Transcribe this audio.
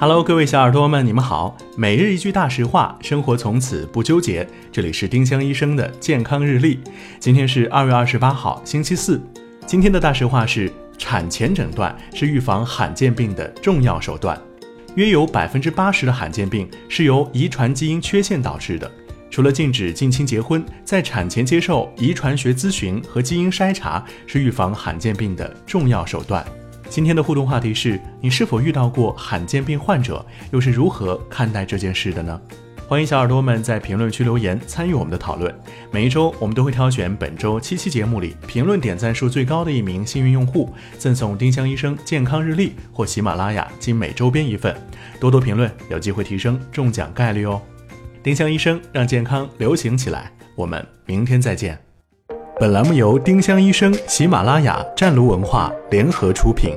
Hello，各位小耳朵们，你们好。每日一句大实话，生活从此不纠结。这里是丁香医生的健康日历。今天是二月二十八号，星期四。今天的大实话是：产前诊断是预防罕见病的重要手段。约有百分之八十的罕见病是由遗传基因缺陷导致的。除了禁止近亲结婚，在产前接受遗传学咨询和基因筛查是预防罕见病的重要手段。今天的互动话题是你是否遇到过罕见病患者，又是如何看待这件事的呢？欢迎小耳朵们在评论区留言参与我们的讨论。每一周我们都会挑选本周七期节目里评论点赞数最高的一名幸运用户，赠送丁香医生健康日历或喜马拉雅精美周边一份。多多评论，有机会提升中奖概率哦。丁香医生让健康流行起来，我们明天再见。本栏目由丁香医生、喜马拉雅、湛庐文化联合出品。